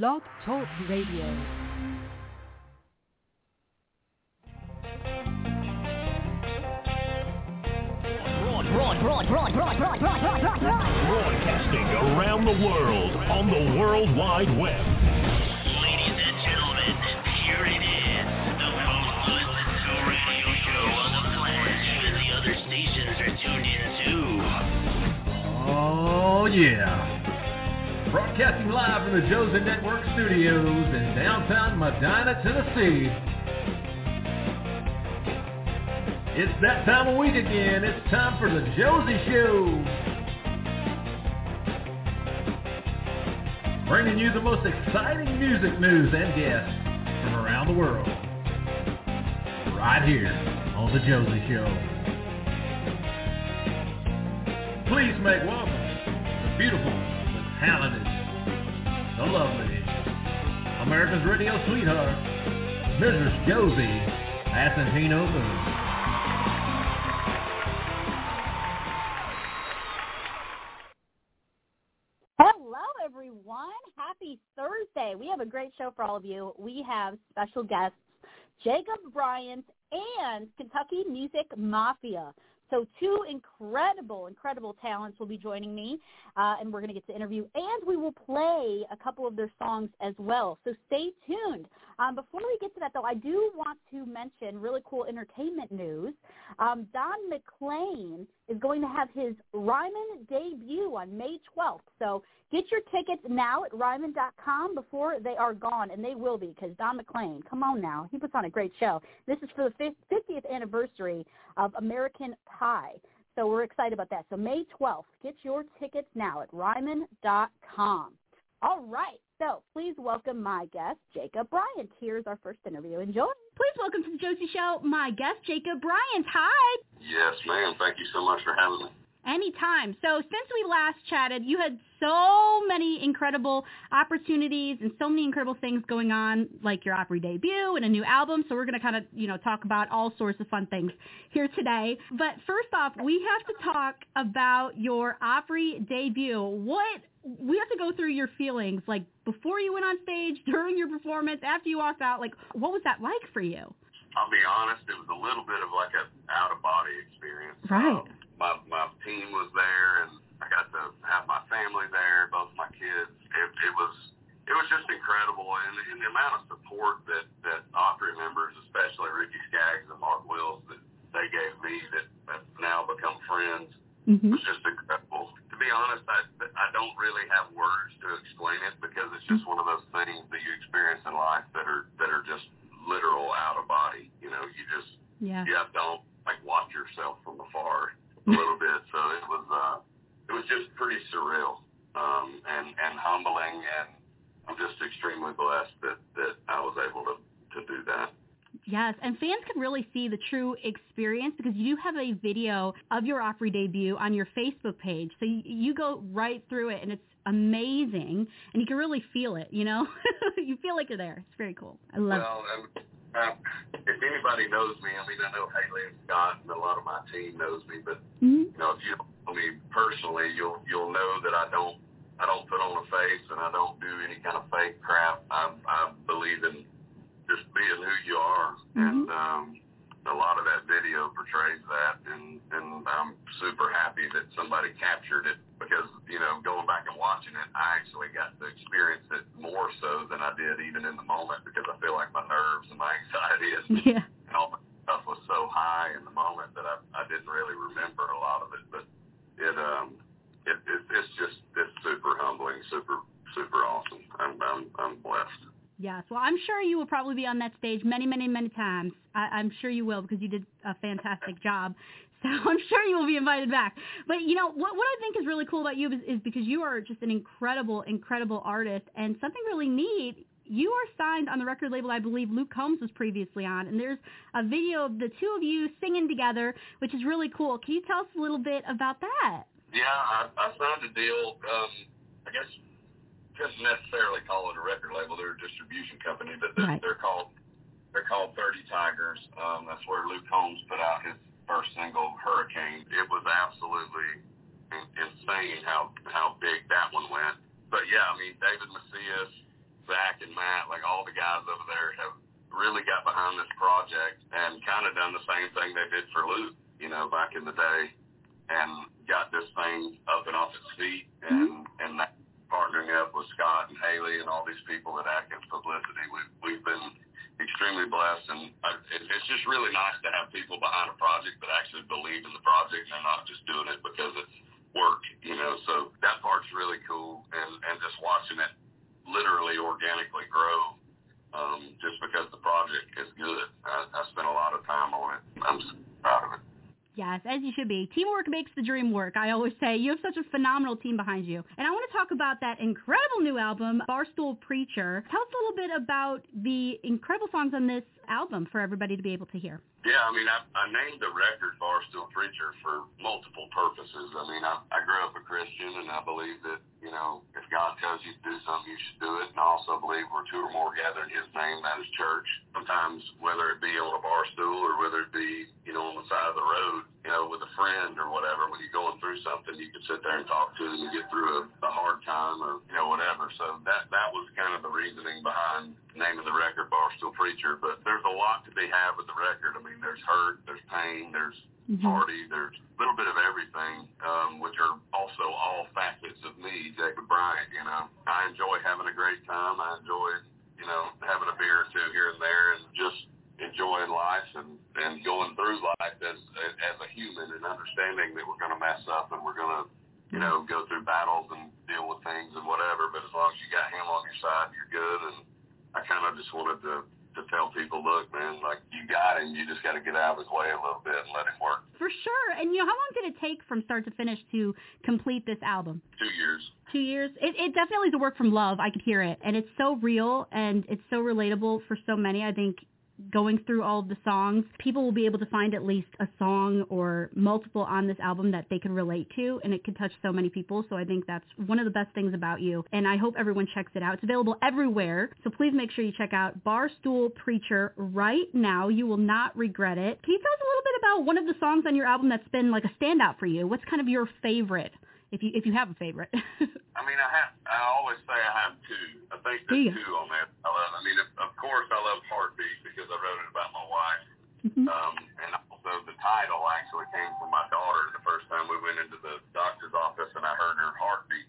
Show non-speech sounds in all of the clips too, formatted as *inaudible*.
Blog Talk Radio. Broadcasting around the world on the World Wide Web. Ladies and gentlemen, here it is, the most listened to radio show on the planet. Even the other stations are tuned in too. Oh, yeah. Broadcasting live from the Josie Network studios in downtown Medina, Tennessee. It's that time of week again. It's time for the Josie Show. Bringing you the most exciting music news and guests from around the world. Right here on the Josie Show. Please make welcome the beautiful, talented, the lovely, America's radio sweetheart, Mrs. Josie Asentino Moon. Hello, everyone. Happy Thursday. We have a great show for all of you. We have special guests, Jacob Bryant and Kentucky Music Mafia. So two incredible, incredible talents will be joining me, uh, and we're going to get to interview, and we will play a couple of their songs as well. So stay tuned. Um, before we get to that, though, I do want to mention really cool entertainment news. Um, Don McLean is going to have his Ryman debut on May 12th. So get your tickets now at Ryman.com before they are gone, and they will be because Don McLean, come on now, he puts on a great show. This is for the 50th anniversary of American Pie. So we're excited about that. So May 12th, get your tickets now at Ryman.com. All right. So please welcome my guest, Jacob Bryant. Here's our first interview. Enjoy. Please welcome to the Josie Show my guest, Jacob Bryant. Hi. Yes, ma'am. Thank you so much for having me. Anytime. So since we last chatted, you had so many incredible opportunities and so many incredible things going on, like your Opry debut and a new album. So we're going to kind of, you know, talk about all sorts of fun things here today. But first off, we have to talk about your Opry debut. What we have to go through your feelings, like before you went on stage, *laughs* during your performance, after you walked out. Like, what was that like for you? I'll be honest, it was a little bit of like a out of body experience. Right. Um, my my team was there, and I got to have my family there, both my kids. It, it was it was just incredible, and, and the amount of support that that Opry members, especially Ricky Skaggs and Mark Wills, that they gave me that have now become friends Mm-hmm. was just incredible. To be honest, I I don't really have words to explain it because it's just one of those things that you experience in life that are that are just literal out of body. You know, you just Yeah. you have to like watch yourself from afar a little bit. So it was uh it was just pretty surreal um and and humbling and I'm just extremely blessed that that I was able to to do that. Yes, and fans can really see the true experience because you have a video of your Opry debut on your Facebook page. So you, you go right through it, and it's amazing, and you can really feel it. You know, *laughs* you feel like you're there. It's very cool. I love Well, um, uh, if anybody knows me, I mean, I know Haley and Scott and a lot of my team knows me, but it. Mhm. you know, if you know me personally, you'll you'll know that I don't I don't put on a face and I don't do any kind of fake crap. I I believe in just being who you are, and um, a lot of that video portrays that, and and I'm super happy that somebody captured it because you know going back and watching it, I actually got to experience it more so than I did even in the moment because I feel like my nerves and my *laughs* anxiety and Yeah. and all that stuff was so high in the moment that I I didn't really remember a lot of it. But it um it, it it's just it's super humbling, super super awesome. I'm I'm I'm blessed. Yes. Well, I'm sure you will probably be on that stage many, many, many times. I, I'm sure you will because you did a fantastic job. *laughs* So I'm sure you will be invited back. But you know what? What I think is really cool about you is, is because you are just an incredible, incredible artist, and something really neat. You are signed on the record label I believe Luke Combs was previously on, and there's a video of the two of you singing together, which is really cool. Can you tell us a little bit about that? Yeah, I, I signed a deal. Um, I guess couldn't necessarily call it a record label. They're a distribution company, but they're, Right. they're called they're called Thirty Tigers. Um, that's where Luke Combs put out his first single, Hurricane. It was absolutely insane how how big that one went. But yeah, I mean David Macias, Zach and Matt, like all the guys over there have really got behind this project and kind of done the same thing they did for Luke, you know, back in the day, and got this thing up and off its feet, and and that partnering up with Scott and Haley and all these people at Atkins Publicity, we've we've been extremely blessed, and I, it, it's just really nice to have people behind a project that actually believe in the project and not just doing it because it's work, you know. So that part's really cool, and and just watching it literally organically grow, um, just because the project is good. I, I spent a lot of time on it. I'm proud of it. Yes, as you should be. Teamwork makes the dream work. I always say you have such a phenomenal team behind you. And I want talk about that incredible new album, Barstool Preacher. Tell us a little bit about the incredible songs on this album for everybody to be able to hear. Yeah, I mean, I, I named the record Barstool Preacher for multiple purposes. I mean, I, I grew up a Christian, and I believe that, you know, if God tells you to do something, you should do it. And I also believe where two or more gather in His name, that is church. Sometimes, whether it be on a bar stool or whether it be, you know, on the side of the road, you know, with a friend or whatever, when you're going through something, you can sit there and talk to them and get through a, a hard time or, you know, whatever. So that that was kind of the reasoning behind naming the record Barstool Preacher. But there's a lot to be had with the record. I mean, there's hurt, there's pain, there's Mm-hmm. party, there's a little bit of everything, um, which are also all facets of me, Jacob Bryant. You know, I enjoy having a great time. I enjoy, you know, having a beer or two here and there, and just enjoying life and and going through life as as a human and understanding that we're going to mess up and we're going to, you know, go through battles and deal with things and whatever. But as long as you got him on your side, you're good. And I kind of just wanted to to tell people, look, man, like you got him. You just got to get out of his way a little bit and let him work. For sure. And you know, how long did it take from start to finish to complete this album? Two years. Two years. It, it definitely is a work from love. I could hear it, and it's so real and it's so relatable for so many. I think going through all of the songs, people will be able to find at least a song or multiple on this album that they can relate to, and it can touch so many people. So I think that's one of the best things about you, and I hope everyone checks it out. It's available everywhere, so please make sure you check out Barstool Preacher right now. You will not regret it. Can you tell us a little bit about one of the songs on your album that's been like a standout for you? What's kind of your favorite? If you if you have a favorite. *laughs* I mean, I have. I always say I have two. I think there's you? two on there. I love. I mean, of, of course, I love Heartbeat because I wrote it about my wife. Mhm. Um, and also the title actually came from my daughter. The first time we went into the doctor's office and I heard her heartbeat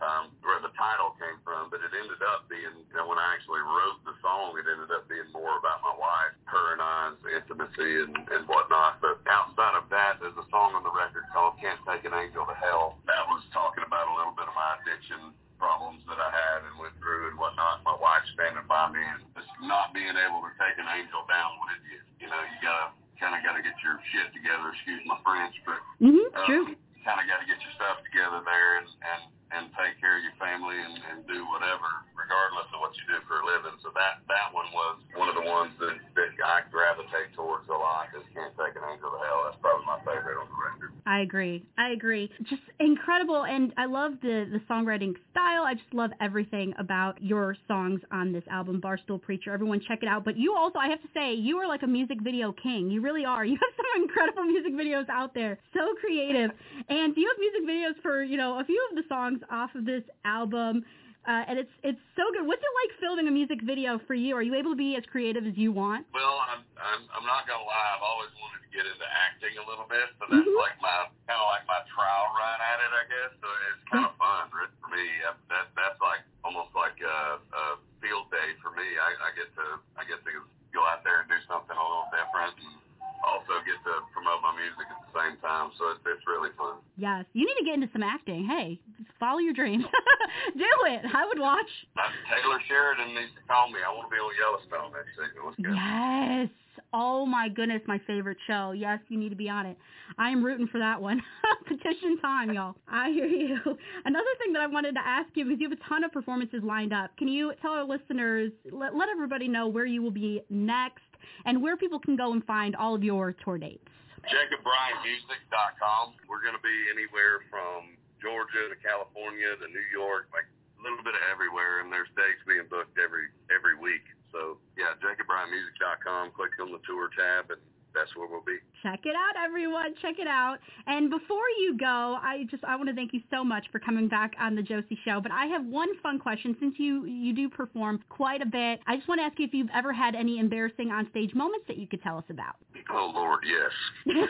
for the first time, where the title came from. But it ended up being, you know, when I actually wrote the song, it ended up being more about my wife, her and I's intimacy and, and whatnot. But outside of that, there's a song on the record called "Can't Take an Angel to Hell." That was talking about a little bit of my addiction problems that I had and went through and whatnot. My wife standing by me and just not being able to take an angel down with you. You know, you gotta kind of gotta get your shit together. Excuse my French, but Mhm. um, True. Kind of got to get your stuff together there and and and take care of your family and and do whatever, regardless of what you do for a living. So that that one was one of the ones that that I gravitate towards a lot. Is can't take an angel to hell. That's probably my favorite on the record. I agree. I agree. Just incredible, and I love the the songwriting style. I just love everything about your songs on this album, Barstool Preacher. Everyone, check it out. But you also, I have to say, you are like a music video king. You really are. *laughs* You have some incredible music videos out there. So creative. *laughs* And do you have music videos for you know a few of the songs off of this album. Uh, and it's it's so good. What's it like filming a music video for you? Are you able to be as creative as you want? Well, I'm I'm I'm not gonna lie. I've always wanted to get into acting a little bit, so that's Mhm. like my kind of like my trial run at it, I guess. So it's kind of fun really, for me. Uh, That that's like almost like a, a field day for me. I, I get to I get to go out there and do something a little different, and also get to promote my music at the same time. So it's it's really fun. Yes. You need to get into some acting. Hey, follow your dreams. *laughs* Do it. I would watch. Uh, Taylor Sheridan needs to call me. I want to be on Yellowstone next season. Let's go. Yes. Oh my goodness, my favorite show. Yes, you need to be on it. I am rooting for that one. *laughs* Petition time, y'all. I hear you. Another thing that I wanted to ask you, because you have a ton of performances lined up, can you tell our listeners, let, let everybody know where you will be next and where people can go and find all of your tour dates? JacobBryantMusic.com. We're going to be anywhere from Georgia to California to New York, like a little bit of everywhere, and there's dates being booked every every week. So yeah, JacobBryantMusic.com. Click on the tour tab, and that's where we'll be. Check it out, everyone. Check it out. And before you go, I just I want to thank you so much for coming back on the Josie Show. But I have one fun question. Since you you do perform quite a bit, I just want to ask you if you've ever had any embarrassing onstage moments that you could tell us about. Oh Lord, yes. *laughs* um,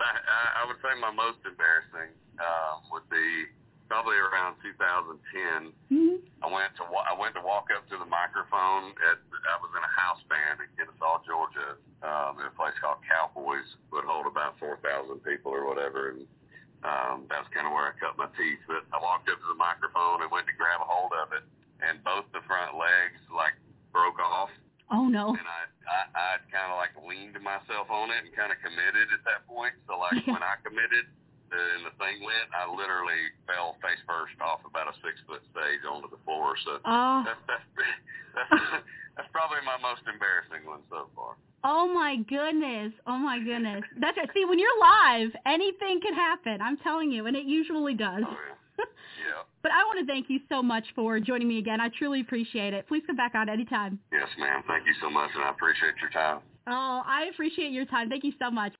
I, I would say my most embarrassing uh, would be probably around 2010. Mhm. I went to I went to walk up to the microphone at I was in a house band in Kennesaw, Georgia, um, in a place called Cowboys, would hold about 4,000 people or whatever, and um, that's kind of where I cut my teeth. But I walked up to the microphone and went to grab a hold of it, and both the front legs like broke off, Oh no. and I I, I kind of like leaned myself on it and kind of committed at that point. So like *laughs* Yeah. when I committed and the thing went, I literally fell face first off about a six foot stage onto the floor. So Oh. *laughs* that's that's that's, that's probably my most embarrassing one so far. Oh my goodness. Oh my goodness. That's right. See, when you're live, anything can happen. I'm telling you, and it usually does. Oh yeah, yeah. *laughs* But I want to thank you so much for joining me again. I truly appreciate it. Please come back on anytime. Yes, ma'am. Thank you so much, and I appreciate your time. Oh, I appreciate your time. Thank you so much.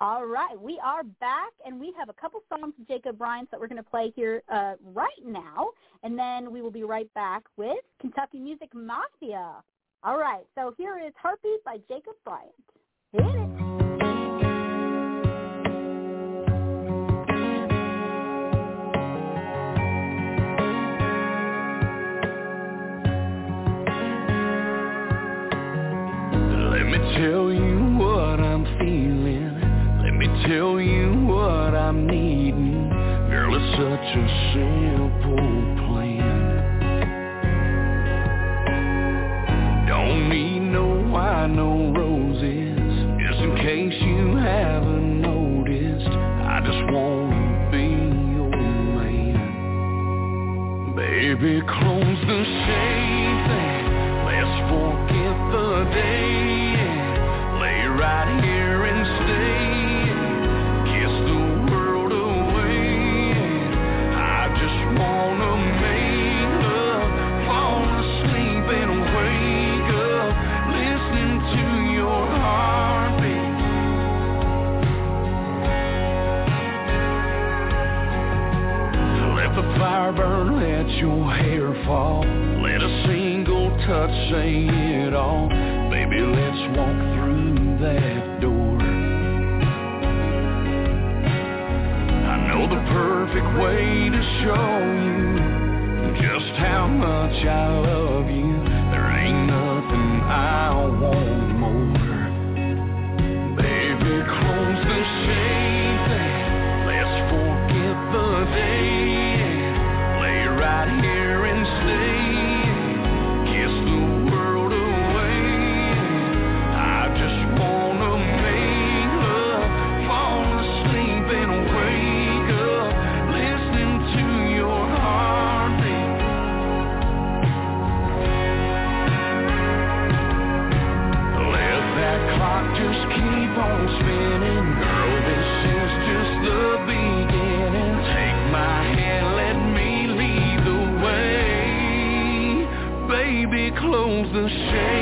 All right, we are back, and we have a couple songs of Jacob Bryant that we're going to play here uh, right now, and then we will be right back with Kentucky Music Mafia. All right, so here is Heartbeat by Jacob Bryant. Hit it. Let me tell you such a simple plan. Don't need no wine, no roses. Just in case you haven't noticed, I just wanna be your man. Baby, close the shades and let's forget the day. Let your hair fall. Let a single touch say it all. Baby, let's walk through that door. I know the perfect way to show you just how much I love you. There ain't nothing I want more. Baby, close the shades the shades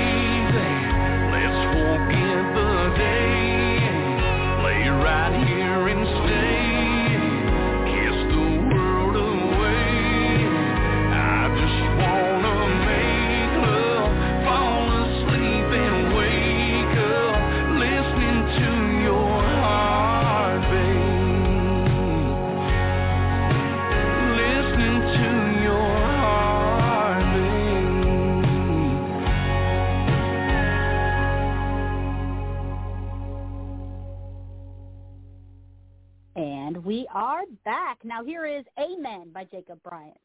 Now here is Amen by Jacob Bryant.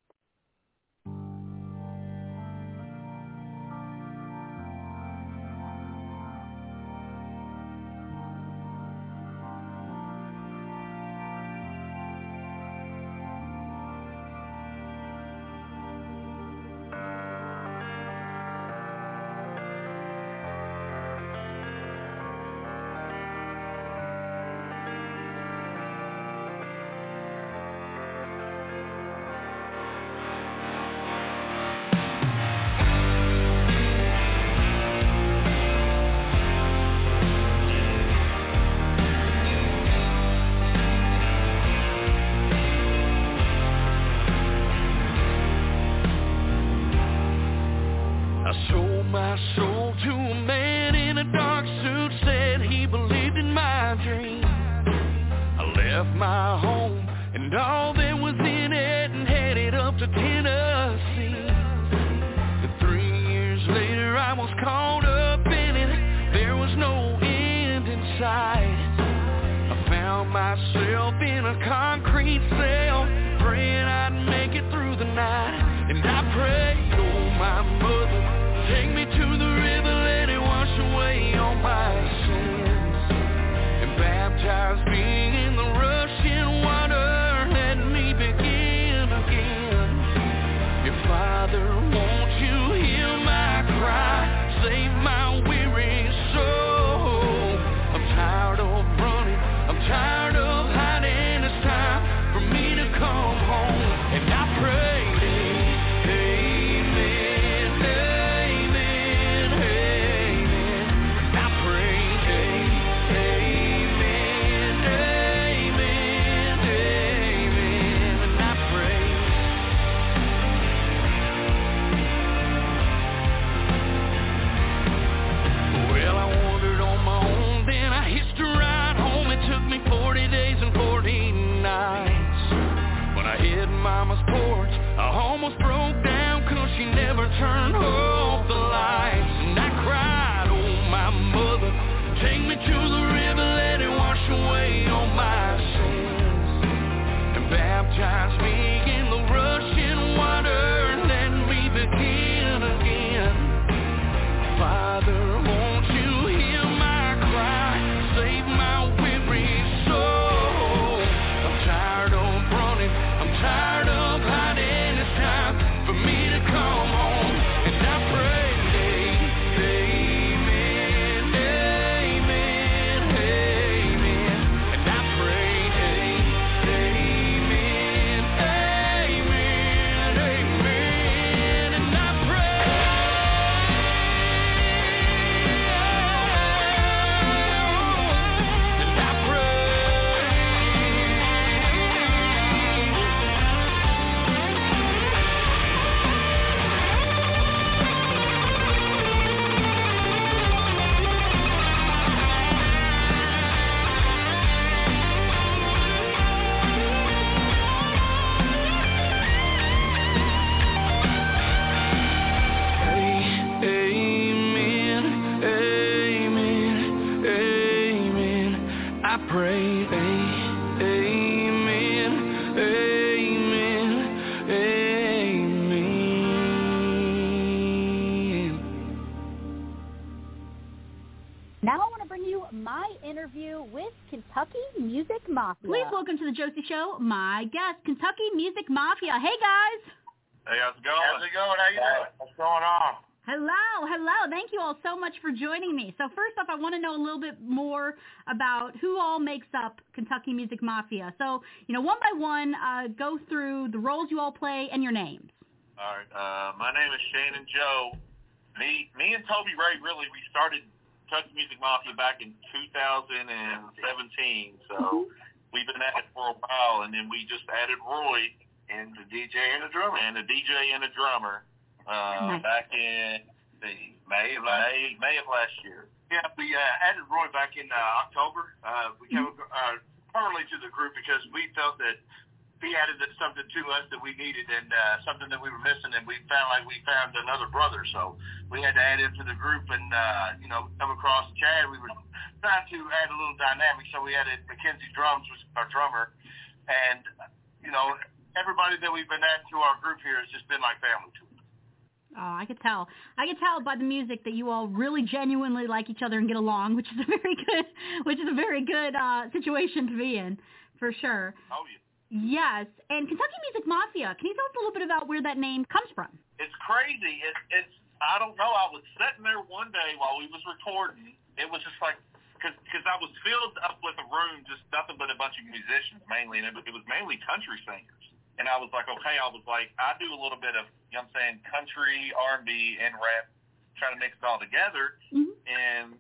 Left my home mama's porch, I almost broke down cause she never turned off the lights. Kentucky Music Mafia. Please welcome to the Josie Show my guest, Kentucky Music Mafia. Hey guys. Hey, how's it going? How's it going? How you doing? What's going on? Hello, hello. Thank you all so much for joining me. So first off, I want to know a little bit more about who all makes up Kentucky Music Mafia. So, you know, one by one, uh, go through the roles you all play and your names. All right. Uh, my name is Shannon Joe. Me, me and Toby Ray really we started Kentucky Music Mafia back in 2017. So we've been at it for a while, and then we just added Roy and the DJ and the drummer and the DJ and the drummer uh, Nice. back in the May of last May, May of last year. Yeah, we uh, added Roy back in uh, October. Uh, we came uh, permanently to the group because we felt that he added that something to us that we needed and uh, something that we were missing, and we found like we found another brother. So we had to add him to the group, and uh, you know, come across Chad. We were trying to add a little dynamic, so we added Mackenzie Drums, was our drummer, and you know, everybody that we've been adding to our group here has just been like family to us. Oh, I could tell. I could tell by the music that you all really genuinely like each other and get along, *laughs* which is a very good, which is a very good uh, situation to be in, for sure. Oh yeah. Yes, and Kentucky Music Mafia. Can you tell us a little bit about where that name comes from? it's crazy. It, it's I don't know. I was sitting there one day while we was recording. It was just like because cause I was filled up with a room, just nothing but a bunch of musicians mainly, and it, was- it was mainly country singers. And I was like, okay, I was like, I do a little bit of, you know what I'm saying, country, R&B, and rap, trying to mix it all together. Mhm. And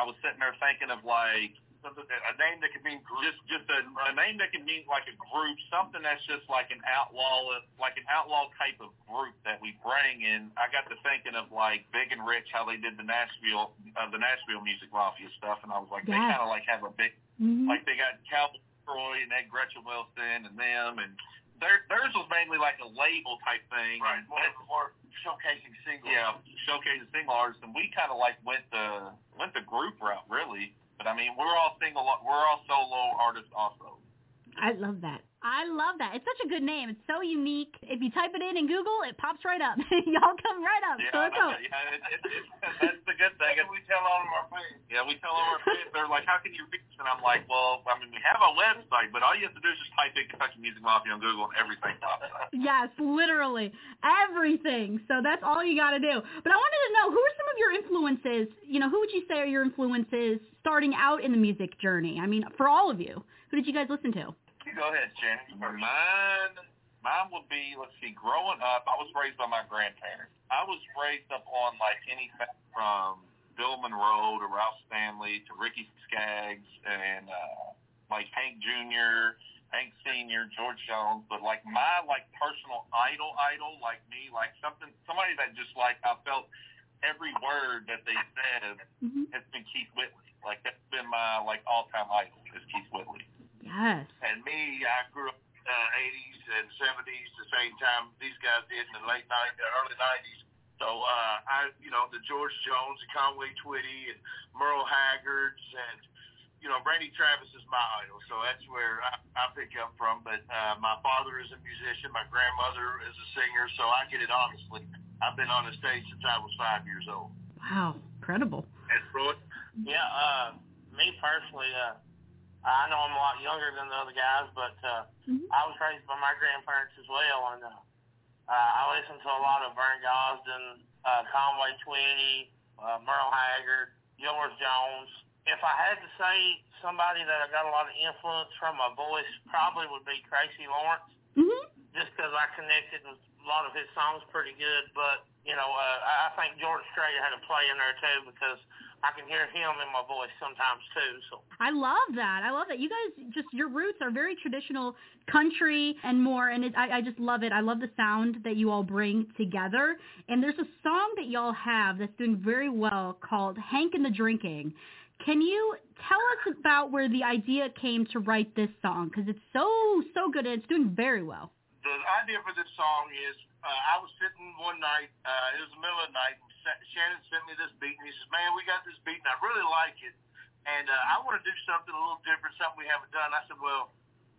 I was sitting there thinking of like a name that could mean just just a, a name that could mean like a group, something that's just like an outlaw, like an outlaw type of group that we bring. And I got to thinking of like Big and Rich, how they did the Nashville, uh, the Nashville Music Mafia stuff, and I was like, they kind of like have a big, Mhm. like they got Cowboy Troy and Ed Gretchen Wilson and them, and their, theirs was mainly like a label type thing. Right. More, And- more showcasing singles. yeah, showcasing single artists, and we kind of like went the went the group route really. But I mean, we're all single, we're all solo artists also. I love that. I love that. It's such a good name. It's so unique. If you type it in in Google, it pops right up. *laughs* Y'all come right up. Yeah, so I it's know, yeah, it, it, it, *laughs* that's the good thing. And we tell all of our fans. Yeah, we tell all our fans, they're like, how can you reach? And I'm like, well, I mean, we have a website, but all you have to do is just type in Kentucky Music Mafia on Google and everything pops up. Yes, literally everything. So that's all you got to do. But I wanted to know who are some of your influences? You know, who would you say are your influences starting out in the music journey? I mean, for all of you, who did you guys listen to? You go ahead, Shannon. Mine, mine would be, let's see, growing up, I was raised by my grandparents. I was raised up on like anything from Bill Monroe to Ralph Stanley to Ricky Skaggs and uh, like Hank Jr., Hank Sr., George Jones. But like my like personal idol, idol, like me, like something, somebody that just like I felt every word that they said Mhm. has been Keith Whitley. Like that's been my like all-time idol is Keith Whitley. Yes. And me, I grew up uh, 80s and 70s, the same time these guys did in the late 90s, early 90s. So uh, I, you know, the George Jones, the Conway Twitty, and Merle Haggards, and you know, Randy Travis is my idol. So that's where I, I pick up from. But uh, my father is a musician, my grandmother is a singer, so I get it honestly. I've been on the stage since I was five years old. Wow, incredible. And Roy, Yeah, uh, me personally, uh, I know I'm a lot younger than the other guys, but uh, Mhm. I was raised by my grandparents as well, and uh, uh, I listened to a lot of Vern Gosdin, uh, Conway Twitty, uh, Merle Haggard, George Jones. If I had to say somebody that I got a lot of influence from my voice, probably would be Tracy Lawrence, Mhm. just because I connected with a lot of his songs pretty good. But you know, uh, I I think George Strait had a play in there too because I can hear him in my voice sometimes too. So I love that. I love that. You guys just your roots are very traditional country and more, and it, I, I just love it. I love the sound that you all bring together. And there's a song that y'all have that's doing very well called "Hank and the Drinking." Can you tell us about where the idea came to write this song? Because it's so so good and it's doing very well. The idea for this song is uh, I was sitting one night, uh, it was the middle of the night, and Shannon sent me this beat, and he says, man, we got this beat, and I really like it, and uh, I want to do something a little different, something we haven't done. I said, well,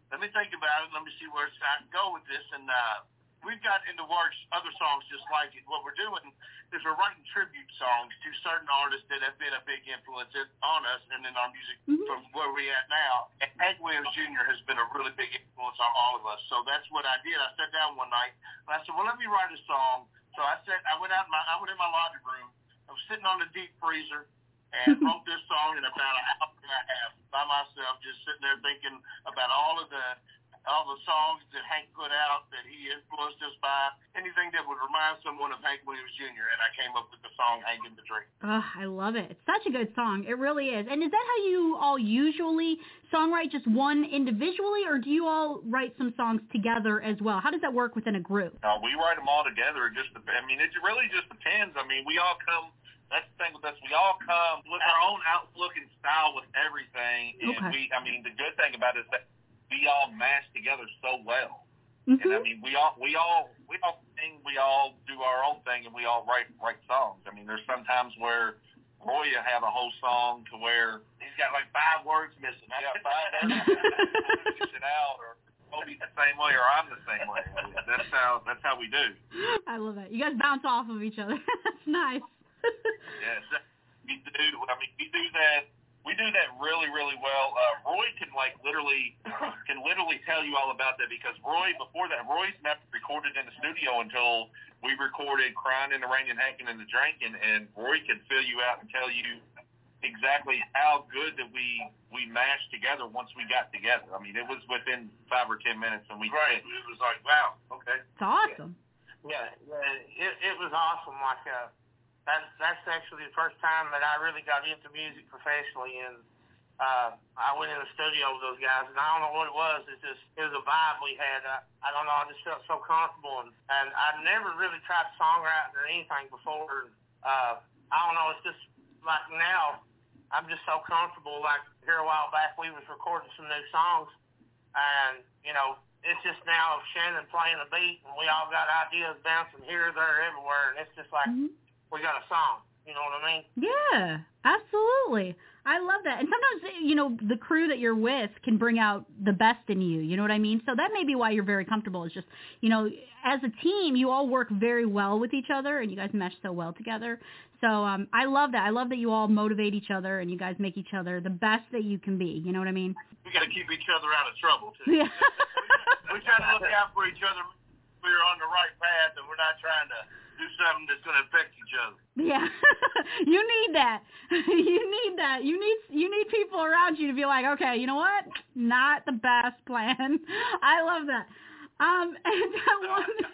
let me think about it, let me see where I can go with this, and uh, we've got in the works other songs just like it. What we're doing is we're writing tribute songs to certain artists that have been a big influence on us and in our music Mhm. from where we're at now. And Hank Williams Jr. has been a really big influence on all of us. So that's what I did. I sat down one night and I said, well, let me write a song. So I said, I went out my, I went in my laundry room. I was sitting on the deep freezer and *laughs* wrote this song in about an hour and a half by myself, just sitting there thinking about all of the all the songs that Hank put out that he influenced us by, anything that would remind someone of Hank Williams Jr. And I came up with the song "Hank in the Drink." Oh, I love it. It's such a good song. It really is. And is that how you all usually songwrite, just one individually, or do you all write some songs together as well? How does that work within a group? Uh, we write them all together. It just, I mean, it really just depends. I mean, we all come. That's the thing with us. We all come with our own outlook and style with everything, and Okay. we. I mean, the good thing about it is that we all mash together so well. And mm-hmm. I mean, we all, we all, we all sing, we all do our own thing, and we all write write songs. I mean, there's sometimes where Roy will have a whole song to where He's got like five words missing. I got five words it *laughs* out, or Toby's the same way, or I'm the same way. That's how that's how we do. I love it. You guys bounce off of each other. *laughs* That's nice. Yes, we do. I mean, we do that. We do that really, really well. Uh, Roy can like literally *laughs* can literally tell you all about that because Roy before that Roy's never recorded in the studio until we recorded "Crying in the Rain and Hankin' and the Drinking," and Roy can fill you out and tell you exactly how good that we we mashed together once we got together. I mean, it was within five or ten minutes, and we Right. It was like, wow, okay. It's awesome. yeah, yeah it, it was awesome. Like uh, that's that's actually the first time that I really got into music professionally, and uh, I went in the studio with those guys, and I don't know what it was. It's just it was a vibe we had. I, I don't know. I just felt so comfortable, and, and I never really tried songwriting or anything before. And, uh, I don't know. It's just like now, I'm just so comfortable. Like here a while back, we was recording some new songs, and you know, it's just now Shannon playing a beat, and we all got ideas bouncing here, there, everywhere, and it's just like Mhm. We got a song. You know what I mean? Yeah, absolutely. I love that. And sometimes, you know, the crew that you're with can bring out the best in you. You know what I mean? So that may be why you're very comfortable. It's just, you know, as a team, you all work very well with each other and you guys mesh so well together. So um, I love that. I love that you all motivate each other and you guys make each other the best that you can be. You know what I mean? We got to keep each other out of trouble too. Yeah. *laughs* we try to look out for each other. We're on the right path, and we're not trying to do something that's going to affect each other. Yeah, *laughs* you need that. *laughs* you need that. You need you need people around you to be like, okay, you know what? Not the best plan. *laughs* I love that. Um, and I wanted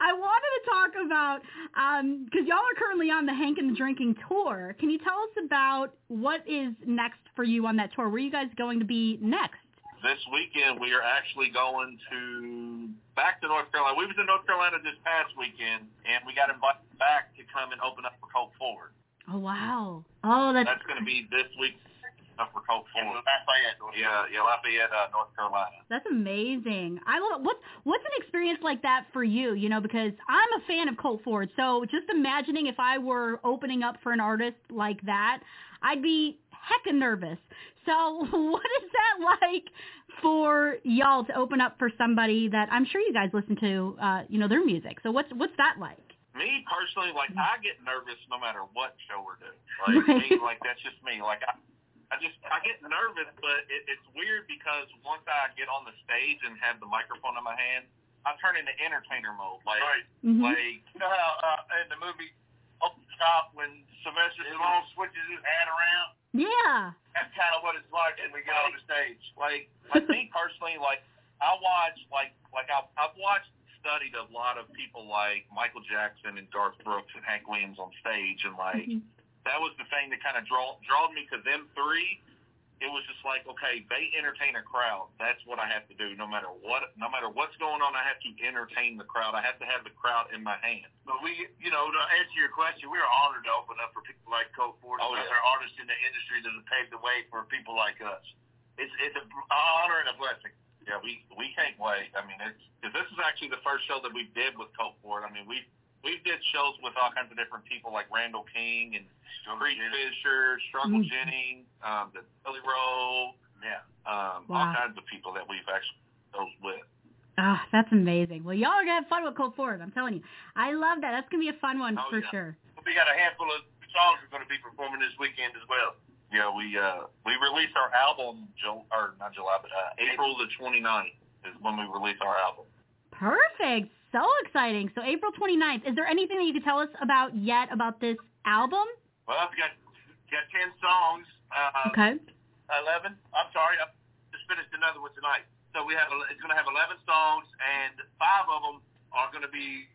I wanted to talk about um because y'all are currently on the Hank and the Drinking tour. Can you tell us about what is next for you on that tour? Where are you guys going to be next? This weekend we are actually going to back to North Carolina. We was in North Carolina this past weekend, and we got invited back to come and open up for Colt Ford. Oh wow! Oh, that's That's going to be this week up for Colt Ford. Lafayette, North Yeah, yeah, Lafayette, uh, North Carolina. That's amazing. I love what what's an experience like that for you, you know, because I'm a fan of Colt Ford. So just imagining if I were opening up for an artist like that, I'd be hecka nervous. So *laughs* what is that like for y'all to open up for somebody that I'm sure you guys listen to uh, you know, their music. So what's what's that like? Me personally, like I get nervous no matter what show we're doing. *laughs* Like Right. me, like that's just me. Like I, I just I get nervous, but it, it's weird because once I get on the stage and have the microphone in my hand, I turn into entertainer mode. Like Right. Mhm. like You know how uh, in the movie Open Top when Sylvester Stallone switches his hat around? Yeah. That's kind of what it's like when we get on the stage. like like me *laughs* personally, like I watch like like I've I've watched studied a lot of people like Michael Jackson and Garth Brooks and Hank Williams on stage, and like Mhm. that was the thing that kind of draw drawed me to them three. It was just like, okay, they entertain a crowd. That's what I have to do, no matter what, no matter what's going on. I have to entertain the crowd. I have to have the crowd in my hand. But we, you know, to answer your question, we are honored to open up for people like Colt Ford Oh, and yeah. other artists in the industry that have paved the way for people like us. It's it's an honor and a blessing. Yeah, we we can't wait. I mean, it's cause this is actually the first show that we did with Colt Ford. I mean, we we did shows with all kinds of different people like Randall King and Creed Fisher, Struggle Mhm. Jennings, um, the Billy Rowe, Yeah. um, Wow. all kinds of people that we've actually shows with. Ah, that's amazing. Well, y'all are gonna have fun with Colt Ford. I'm telling you. I love that. That's gonna be a fun one Oh, for yeah. sure. We got a handful of songs we're going to be performing this weekend as well. Yeah, we uh we released our album July or not July, but uh, April the 29th is when we release our album. Perfect. So exciting. So April 29th. Is there anything that you could tell us about yet about this album? Well, we got got ten songs. Uh, Okay. Eleven. I'm sorry, I just finished another one tonight. So we have it's going to have eleven songs, and five of them are going to be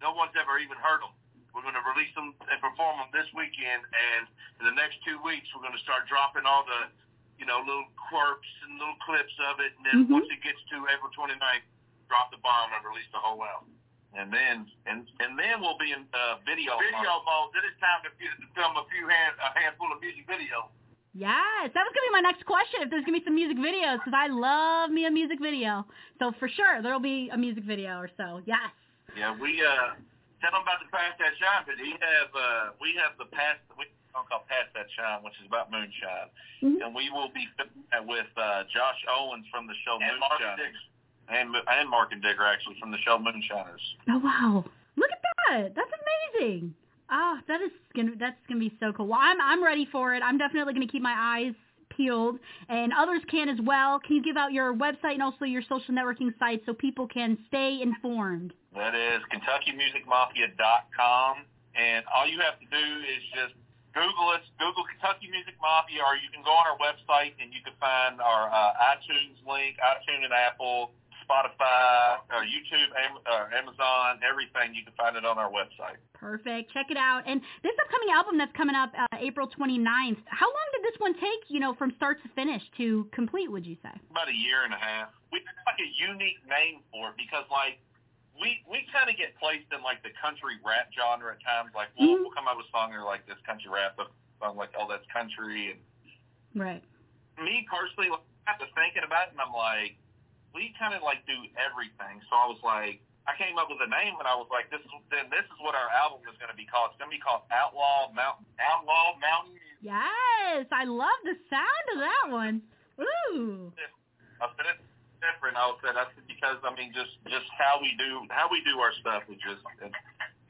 no one's ever even heard them. We're going to release them and perform them this weekend, and in the next two weeks, we're going to start dropping all the, you know, little quirks and little clips of it, and then Mhm. once it gets to April 29th, drop the bomb and release the whole album. And then and and then we'll be in uh, video. Video mode. Then it's time to, to film a few hand a handful of music videos. Yes, that was gonna be my next question. If there's gonna be some music videos, because I love me a music video. So for sure there'll be a music video or so. Yes. Yeah, we uh Tell them about the Pass That Shine we have uh we have the past we song called Pass That Shine, which is about moonshine. Mhm. And we will be with uh Josh Owens from the show And Mark Moonshiners. And and Mark and Digger actually from the show Moonshiners. Oh wow! Look at that. That's amazing. Ah, that is gonna that's gonna be so cool. Well, I'm I'm ready for it. I'm definitely gonna keep my eyes peeled, and others can as well. Can you give out your website and also your social networking sites so people can stay informed? That is KentuckyMusicMafia.com. And all you have to do is just Google us, Google Kentucky Music Mafia, or you can go on our website and you can find our uh, iTunes link, iTunes and Apple, Spotify, uh, YouTube, Am- uh, Amazon, everything. You can find it on our website. Perfect. Check it out. And this upcoming album that's coming up uh, April 29th, how long did this one take, you know, from start to finish to complete, would you say? About a year and a half. We have like a unique name for it because like we we kind of get placed in like the country rap genre at times. Like we'll, Mhm. we'll come up with a song that are like this country rap, but I'm like, oh, that's country. And Right. me personally, like, I got to thinking about it, and I'm like, we kind of like do everything. So I was like, I came up with a name, and I was like, this is then this is what our album is going to be called. It's going to be called Outlaw Mountain Outlaw Mountain Yes, I love the sound of that one. Ooh. I said it's different. I said that's because I mean just just how we do how we do our stuff is just it,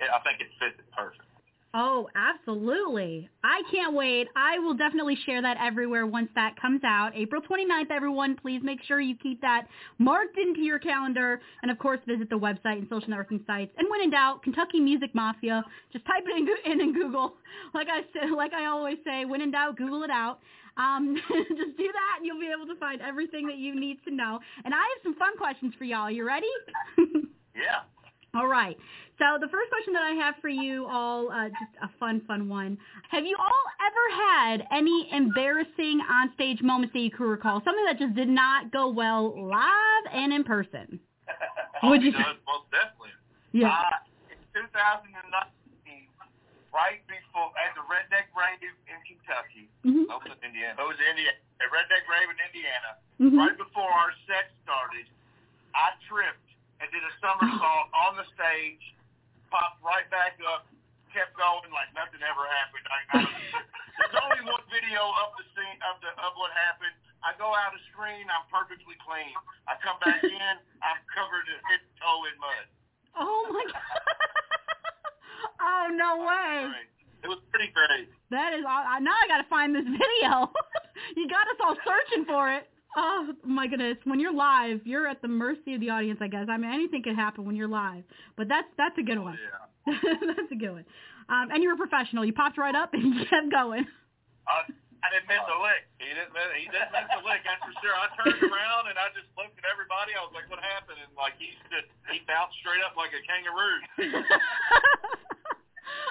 it, I think it fits it perfect. Oh, absolutely. I can't wait. I will definitely share that everywhere once that comes out. April 29th, everyone, please make sure you keep that marked into your calendar. And, of course, visit the website and social networking sites. And when in doubt, Kentucky Music Mafia, just type it in, in, in Google. *laughs* Like I said, like I always say, when in doubt, Google it out. Um, *laughs* just do that and you'll be able to find everything that you need to know. And I have some fun questions for y'all. You ready? *laughs* Yeah. All right. So the first question that I have for you all, uh, just a fun, fun one. Have you all ever had any embarrassing onstage moments that you can recall? Something that just did not go well live and in person? *laughs* Would you It does, most definitely. Yeah. Uh, in 2019, right before at the Redneck Rave in Kentucky, Mhm. Was in Indiana. it was Indiana, at Redneck Rave in Indiana. Mhm. Right before our set started, I tripped and did a somersault on the stage, popped right back up, kept going like nothing ever happened. I, I, there's only one video of the scene of the of what happened. I go out of screen, I'm perfectly clean. I come back *laughs* in, I'm covered head to toe in mud. Oh my god. *laughs* oh no way. It was pretty great. That is all. Now I got to find this video. *laughs* you got us all searching for it. Oh my goodness! When you're live, you're at the mercy of the audience. I guess. I mean, anything can happen when you're live. But that's that's a good one. Yeah. *laughs* that's a good one. Um, and you were a professional. You popped right up *laughs* and you kept going. Uh, I didn't miss a lick. He didn't miss, he didn't miss a lick, that's for sure. I turned around and I just looked at everybody. I was like, "What happened?" And like he just he bounced straight up like a kangaroo. *laughs*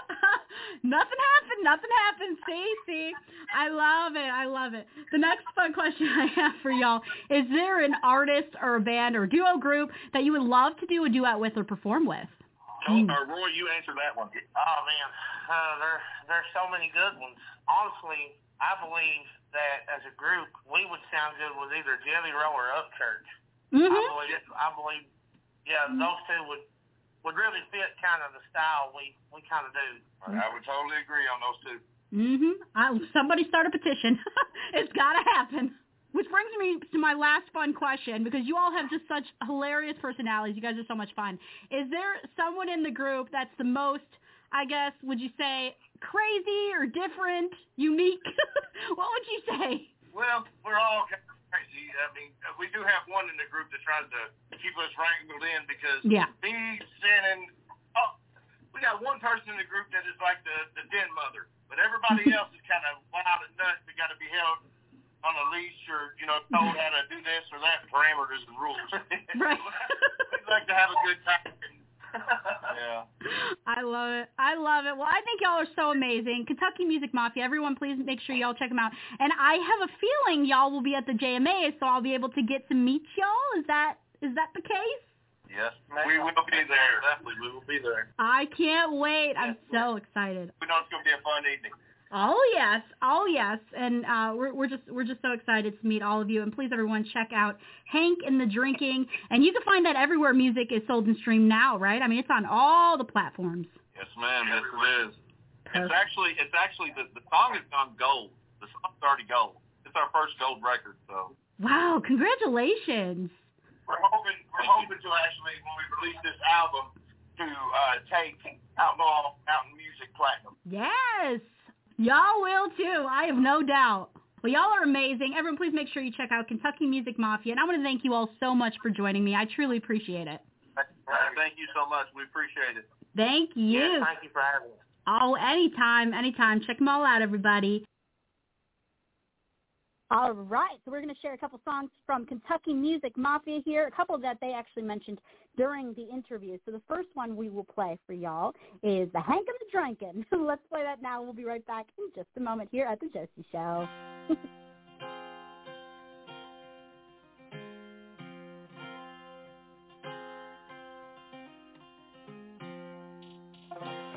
*laughs* nothing happened. Nothing happened. See, see. I love it. I love it. The next fun question I have for y'all is: there an artist or a band or duo group that you would love to do a duet with or perform with? Oh, uh, Roy, you answer that one. Oh man, uh, there there's so many good ones. Honestly, I believe that as a group we would sound good with either Jelly Roll or Upchurch. I Mm-hmm. believe I believe yeah, those two would would really fit kind of the style we we kind of do. I would totally agree on those two. Mm-hmm. I, somebody start a petition. *laughs* it's got to happen. Which brings me to my last fun question because you all have just such hilarious personalities. You guys are so much fun. Is there someone in the group that's the most, I guess, would you say, crazy or different, unique? *laughs* what would you say? Well, we're all kind of crazy. I mean, we do have one in the group that tries to keep us wrangled in because Yeah. me, Shannon, oh, we got one person in the group that is like the the den mother, but everybody *laughs* else is kind of wild and nuts. They got to be held on a leash or you know told how to do this or that parameters and rules. *laughs* Right. *laughs* we like to have a good time. And, Yeah. *laughs* I love it. I love it. Well, I think y'all are so amazing. Kentucky Music Mafia. Everyone, please make sure y'all check them out. And I have a feeling y'all will be at the JMA, so I'll be able to get to meet y'all. Is that is that the case? Yes, ma'am. We will be there. Definitely, we will be there. I can't wait. I'm so excited. we know it's going to be a fun evening. Oh yes, oh yes, and uh, we're we're just we're just so excited to meet all of you. And please, everyone, check out Hank and the Drinking, and you can find that everywhere music is sold and streamed now, right? I mean, it's on all the platforms. Yes, ma'am. Yes, it is. It's actually, it's actually the the song has gone gold. The song's already gold. It's our first gold record, so Wow, congratulations! We're hoping we're hoping to actually when we release this album to uh, take Outlaw Mountain Music Platinum. Yes, y'all will too. I have no doubt. Well, y'all are amazing. Everyone, please make sure you check out Kentucky Music Mafia. And I want to thank you all so much for joining me. I truly appreciate it. thank you so much. We appreciate it. Thank you. Yeah, thank you for having us. Oh, anytime, anytime. Check them all out, everybody. All right, so we're going to share a couple songs from Kentucky Music Mafia here, a couple that they actually mentioned during the interview. So the first one we will play for y'all is The Hank and the Drinkin'. *laughs* Let's play that now. We'll be right back in just a moment here at The Josie Show. *laughs*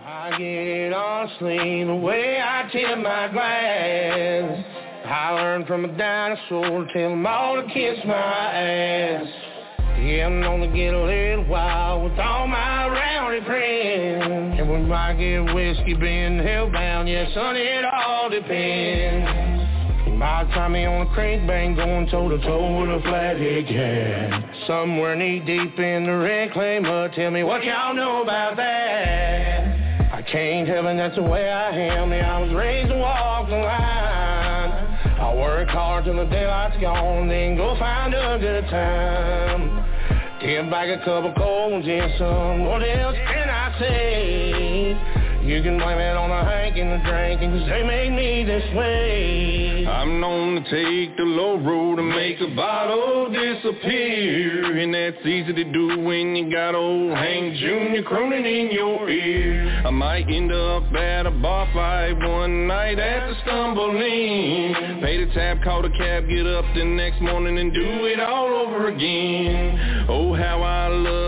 I get on sleep the way I tip my glass. I learned from a dinosaur to tell them all to kiss my ass. Yeah, I'm gonna get a little wild with all my rowdy friends. And we might get whiskey being hellbound, yeah, son, it all depends. Find me on a creek bank going toe-to-toe with a flathead cat. Somewhere knee-deep in the mud, tell me what y'all know about that. I can't heaven, that's the way I am. Yeah, I was raised to walk the line. I work hard till the daylight's gone, then go find a good time. Get back a couple cold ones, yeah, son. What else can I say? You can blame it on the Hank and the they made me this way. I'm known to take the low road and make a bottle disappear. And that's easy to do when you got old Hank Jr. crooning in your ear. I might end up at a bar fight one night at the stumbling. Pay the tab, call the cab, get up the next morning and do it all over again. Oh, how I love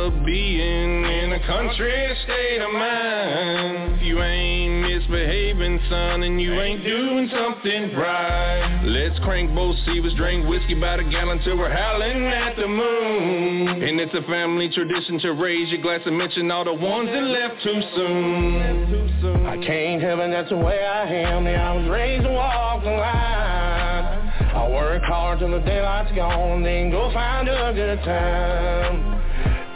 country state of mind. If you ain't misbehaving, son, and you ain't doing something right. Let's crank both Seavers, drink whiskey by the gallon till we're howling at the moon. And it's a family tradition to raise your glass and mention all the ones that left too soon. I can't heaven, that's the way I am. Yeah, I was raised to walk the line. I work hard till the daylight's gone, then go find a good time.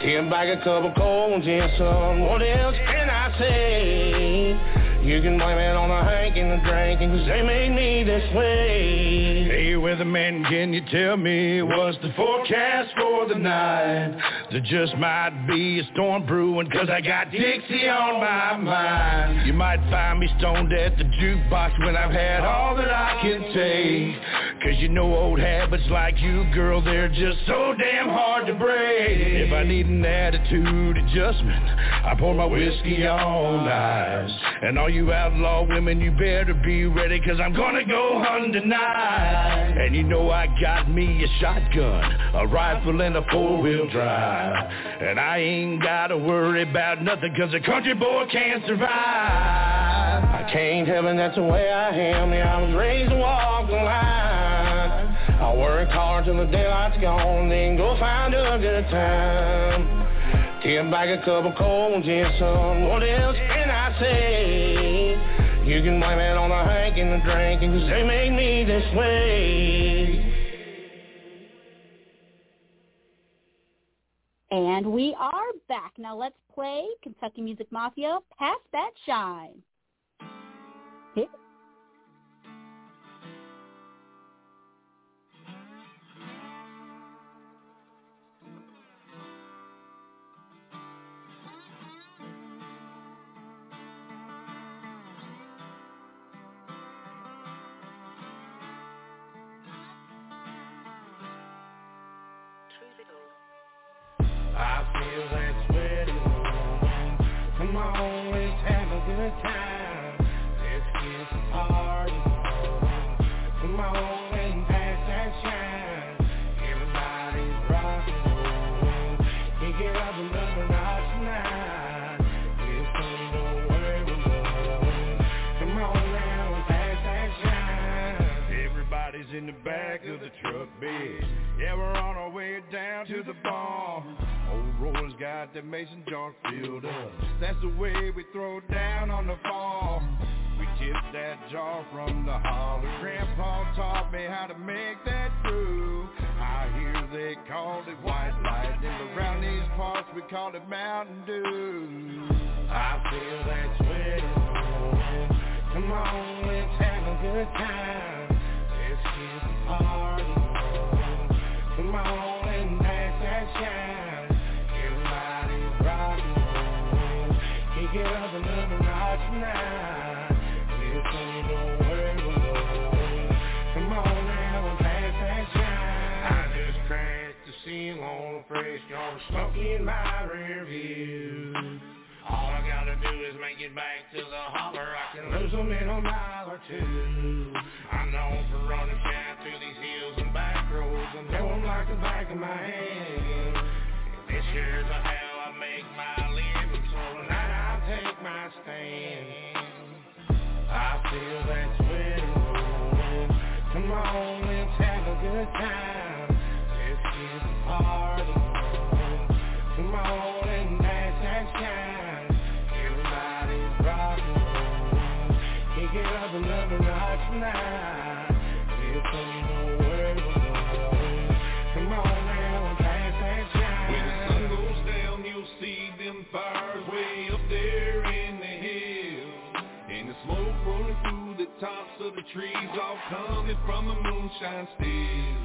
Get back a couple cold ones, yeah, son. What else can I say? You can blame it on the Hank and the drinking, cause they made me this way. Hey, weatherman, can you tell me what's the forecast for the night? There just might be a storm brewing, cause I got Dixie on my mind. You might find me stoned at the jukebox when I've had all Cause you know old habits like you, girl, they're just so damn hard to break. If I need an attitude adjustment, I pour my whiskey on ice. And all you outlaw women, you better be ready, cause I'm gonna go hunting tonight. And you know I got me a shotgun, a rifle and a four-wheel drive. And I ain't gotta worry about nothing, cause a country boy can't survive. I can't help it, that's the way I am. Yeah, I was raised to walk the line. I work hard till the daylight's gone, then go find a good time. Get back a couple cold ones, yeah, son. What else can I say? You can blame it on the Hank and the drinking, cause they made me this way. And we are back. Now let's play Kentucky Music Mafia, Pass That Shine. Hit in the back of the truck bed. Yeah, we're on our way down to the bar. Got that mason jar filled up. That's the way we throw down on the farm. We tip that jar from the holler. Grandpa taught me how to make that brew. I hear they call it white lightning, around these parts we call it Mountain Dew. I feel that sweating on. Come on, let's have a good time. Let's get some party. Come on and pass that shine. I just crashed the on a fresh car, my. All I gotta do is make it back to the holler. I can a mile or two. I'm known for running through these hills and back roads. Like the back of my hand. This year's I I feel that sweat. Come on, have a good time. Trees, all coming from the moonshine still.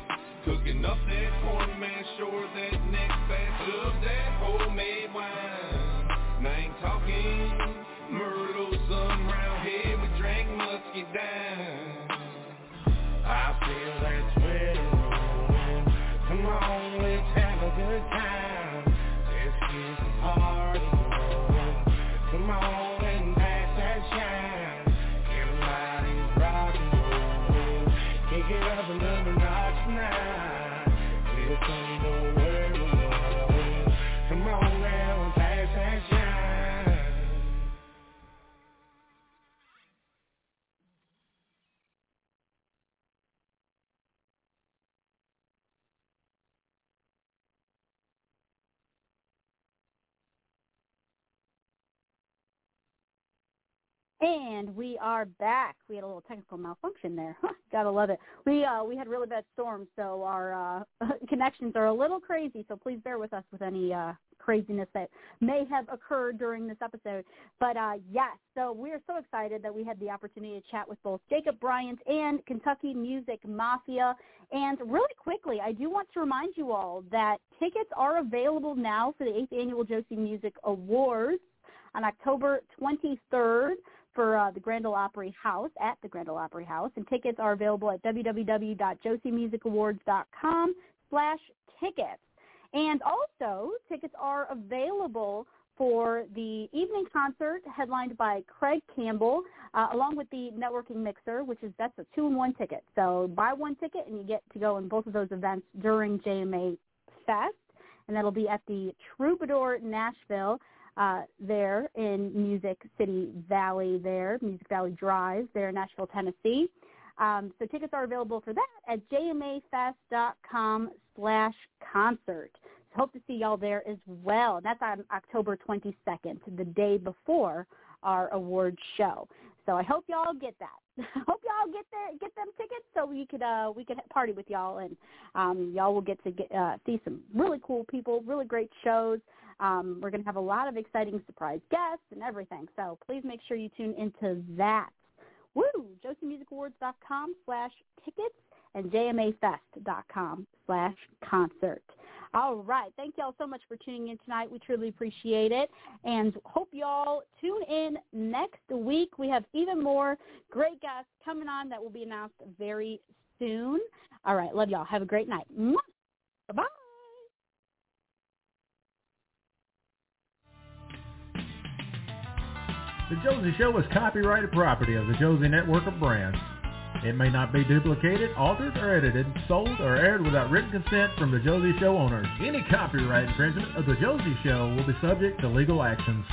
Cooking up that corn mash or that next batch of that homemade wine. And I ain't talking Myrtle, some here we drank musky down. And we are back. We had a little technical malfunction there. *laughs* Gotta love it. We uh we had really bad storms, so our uh *laughs* connections are a little crazy. So please bear with us with any uh craziness that may have occurred during this episode. But uh yes, so we are so excited that we had the opportunity to chat with both Jacob Bryant and Kentucky Music Mafia. And really quickly, I do want to remind you all that tickets are available now for the eighth annual Josie Music Awards on October 23rd for uh, the Grand Ole Opry House at the Grand Ole Opry House, and tickets are available at www.josiemusicawards.com slash tickets. And also, tickets are available for the evening concert headlined by Craig Campbell, uh, along with the networking mixer, which is that's a two-in-one ticket. So buy one ticket and you get to go in both of those events during JMA Fest, and that'll be at the Troubadour Nashville uh, there in Music City Valley there, Music Valley Drive there in Nashville, Tennessee. Um, so tickets are available for that at jmafest.com slash concert. So hope to see y'all there as well. That's on October 22nd, the day before our award show. So I hope y'all get that. *laughs* hope y'all get there, get them tickets so we could uh we could party with y'all and um y'all will get to get uh see some really cool people, really great shows. Um, we're going to have a lot of exciting surprise guests and everything. So please make sure you tune into that. Woo! JosieMusicAwards.com slash tickets and JMAFest.com slash concert. All right. Thank y'all so much for tuning in tonight. We truly appreciate it. And hope y'all tune in next week. We have even more great guests coming on that will be announced very soon. All right. Love y'all. Have a great night. Bye-bye. The Josie Show is copyrighted property of the Josie Network of Brands. It may not be duplicated, altered, or edited, sold, or aired without written consent from the Josie Show owners. Any copyright infringement of the Josie Show will be subject to legal actions.